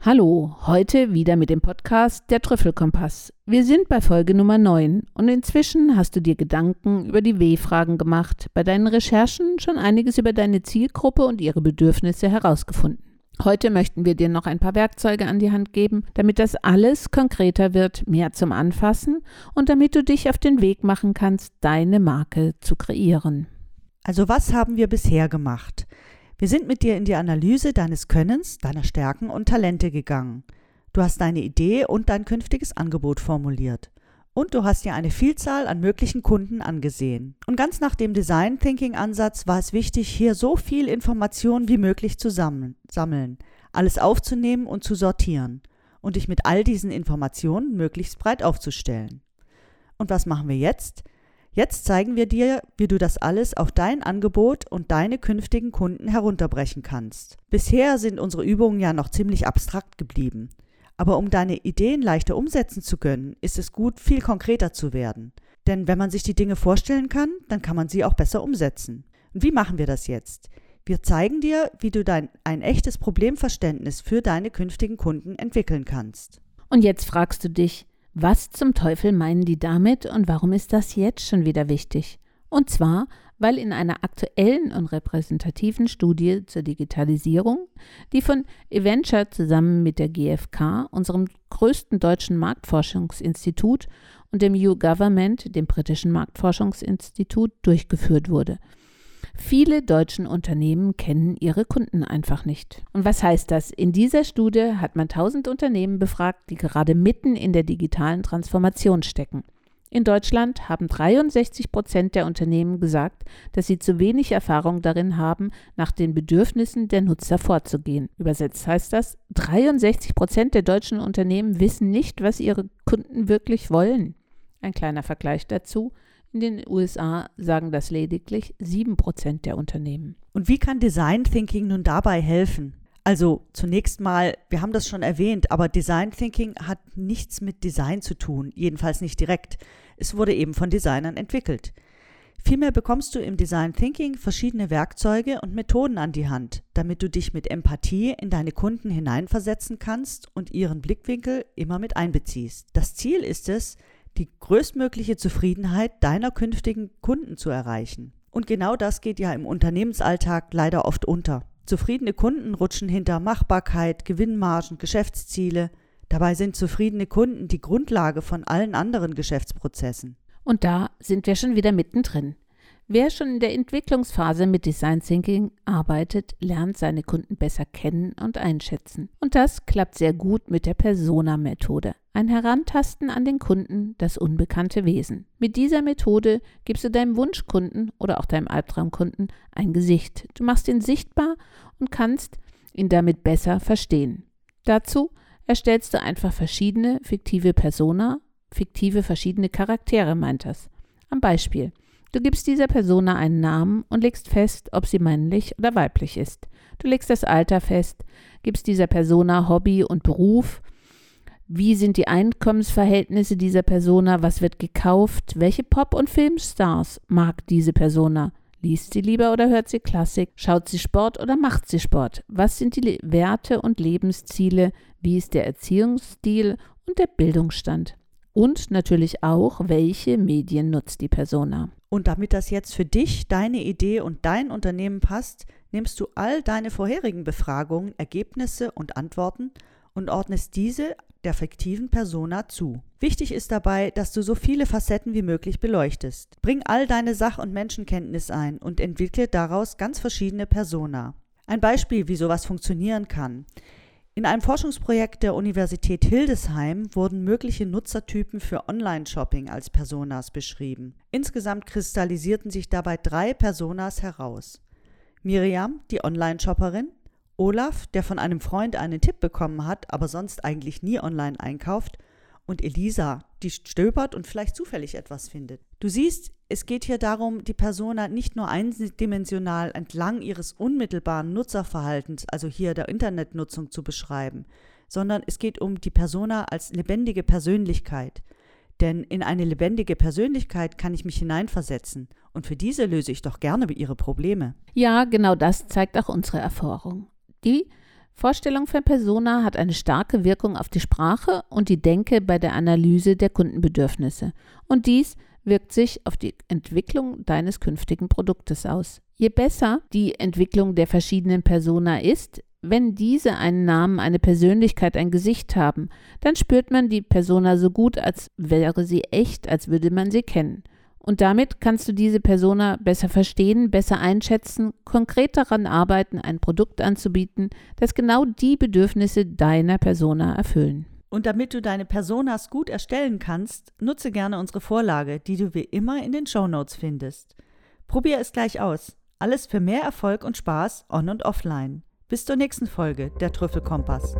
Hallo, heute wieder mit dem Podcast Der Trüffelkompass. Wir sind bei Folge Nummer 9 und inzwischen hast du dir Gedanken über die W-Fragen gemacht, bei deinen Recherchen schon einiges über deine Zielgruppe und ihre Bedürfnisse herausgefunden. Heute möchten wir dir noch ein paar Werkzeuge an die Hand geben, damit das alles konkreter wird, mehr zum Anfassen und damit du dich auf den Weg machen kannst, deine Marke zu kreieren. Also was haben wir bisher gemacht? Wir sind mit dir in die Analyse deines Könnens, deiner Stärken und Talente gegangen. Du hast deine Idee und dein künftiges Angebot formuliert. Und du hast dir eine Vielzahl an möglichen Kunden angesehen. Und ganz nach dem Design Thinking Ansatz war es wichtig, hier so viel Information wie möglich zu sammeln, alles aufzunehmen und zu sortieren und dich mit all diesen Informationen möglichst breit aufzustellen. Und was machen wir jetzt? Jetzt zeigen wir dir, wie du das alles auf dein Angebot und deine künftigen Kunden herunterbrechen kannst. Bisher sind unsere Übungen ja noch ziemlich abstrakt geblieben. Aber um deine Ideen leichter umsetzen zu können, ist es gut, viel konkreter zu werden. Denn wenn man sich die Dinge vorstellen kann, dann kann man sie auch besser umsetzen. Und wie machen wir das jetzt? Wir zeigen dir, wie du dein ein echtes Problemverständnis für deine künftigen Kunden entwickeln kannst. Und jetzt fragst du dich, was zum Teufel meinen die damit und warum ist das jetzt schon wieder wichtig? Und zwar, weil in einer aktuellen und repräsentativen Studie zur Digitalisierung, die von Eventure zusammen mit der GfK, unserem größten deutschen Marktforschungsinstitut, und dem EU Government, dem britischen Marktforschungsinstitut, durchgeführt wurde – Viele deutschen Unternehmen kennen ihre Kunden einfach nicht. Und was heißt das? In dieser Studie hat man 1000 Unternehmen befragt, die gerade mitten in der digitalen Transformation stecken. In Deutschland haben 63 Prozent der Unternehmen gesagt, dass sie zu wenig Erfahrung darin haben, nach den Bedürfnissen der Nutzer vorzugehen. Übersetzt heißt das, 63 Prozent der deutschen Unternehmen wissen nicht, was ihre Kunden wirklich wollen. Ein kleiner Vergleich dazu. In den USA sagen das lediglich 7% der Unternehmen. Und wie kann Design Thinking nun dabei helfen? Also zunächst mal, wir haben das schon erwähnt, aber Design Thinking hat nichts mit Design zu tun, jedenfalls nicht direkt. Es wurde eben von Designern entwickelt. Vielmehr bekommst du im Design Thinking verschiedene Werkzeuge und Methoden an die Hand, damit du dich mit Empathie in deine Kunden hineinversetzen kannst und ihren Blickwinkel immer mit einbeziehst. Das Ziel ist es, die größtmögliche Zufriedenheit deiner künftigen Kunden zu erreichen. Und genau das geht ja im Unternehmensalltag leider oft unter. Zufriedene Kunden rutschen hinter Machbarkeit, Gewinnmargen, Geschäftsziele. Dabei sind zufriedene Kunden die Grundlage von allen anderen Geschäftsprozessen. Und da sind wir schon wieder mittendrin. Wer schon in der Entwicklungsphase mit Design Thinking arbeitet, lernt seine Kunden besser kennen und einschätzen. Und das klappt sehr gut mit der Persona-Methode. Ein Herantasten an den Kunden, das unbekannte Wesen. Mit dieser Methode gibst du deinem Wunschkunden oder auch deinem Albtraumkunden ein Gesicht. Du machst ihn sichtbar und kannst ihn damit besser verstehen. Dazu erstellst du einfach verschiedene fiktive Persona, fiktive verschiedene Charaktere meint das. Am Beispiel. Du gibst dieser Persona einen Namen und legst fest, ob sie männlich oder weiblich ist. Du legst das Alter fest, gibst dieser Persona Hobby und Beruf. Wie sind die Einkommensverhältnisse dieser Persona? Was wird gekauft? Welche Pop- und Filmstars mag diese Persona? Liest sie lieber oder hört sie Klassik? Schaut sie Sport oder macht sie Sport? Was sind die Werte und Lebensziele? Wie ist der Erziehungsstil und der Bildungsstand? Und natürlich auch, welche Medien nutzt die Persona? Und damit das jetzt für dich, deine Idee und dein Unternehmen passt, nimmst du all deine vorherigen Befragungen, Ergebnisse und Antworten und ordnest diese der fiktiven Persona zu. Wichtig ist dabei, dass du so viele Facetten wie möglich beleuchtest. Bring all deine Sach- und Menschenkenntnis ein und entwickle daraus ganz verschiedene Persona. Ein Beispiel, wie sowas funktionieren kann. In einem Forschungsprojekt der Universität Hildesheim wurden mögliche Nutzertypen für Online-Shopping als Personas beschrieben. Insgesamt kristallisierten sich dabei drei Personas heraus. Miriam, die Online-Shopperin, Olaf, der von einem Freund einen Tipp bekommen hat, aber sonst eigentlich nie online einkauft, und Elisa, die stöbert und vielleicht zufällig etwas findet. Du siehst, es geht hier darum, die Persona nicht nur eindimensional entlang ihres unmittelbaren Nutzerverhaltens, also hier der Internetnutzung, zu beschreiben, sondern es geht um die Persona als lebendige Persönlichkeit. Denn in eine lebendige Persönlichkeit kann ich mich hineinversetzen und für diese löse ich doch gerne ihre Probleme. Ja, genau das zeigt auch unsere Erfahrung. Die Vorstellung von Persona hat eine starke Wirkung auf die Sprache und die Denke bei der Analyse der Kundenbedürfnisse. Und dies wirkt sich auf die Entwicklung deines künftigen Produktes aus. Je besser die Entwicklung der verschiedenen Persona ist, wenn diese einen Namen, eine Persönlichkeit, ein Gesicht haben, dann spürt man die Persona so gut, als wäre sie echt, als würde man sie kennen. Und damit kannst du diese Persona besser verstehen, besser einschätzen, konkret daran arbeiten, ein Produkt anzubieten, das genau die Bedürfnisse deiner Persona erfüllen. Und damit du deine Personas gut erstellen kannst, nutze gerne unsere Vorlage, die du wie immer in den Show Notes findest. Probier es gleich aus. Alles für mehr Erfolg und Spaß on und offline. Bis zur nächsten Folge, der Trüffelkompass.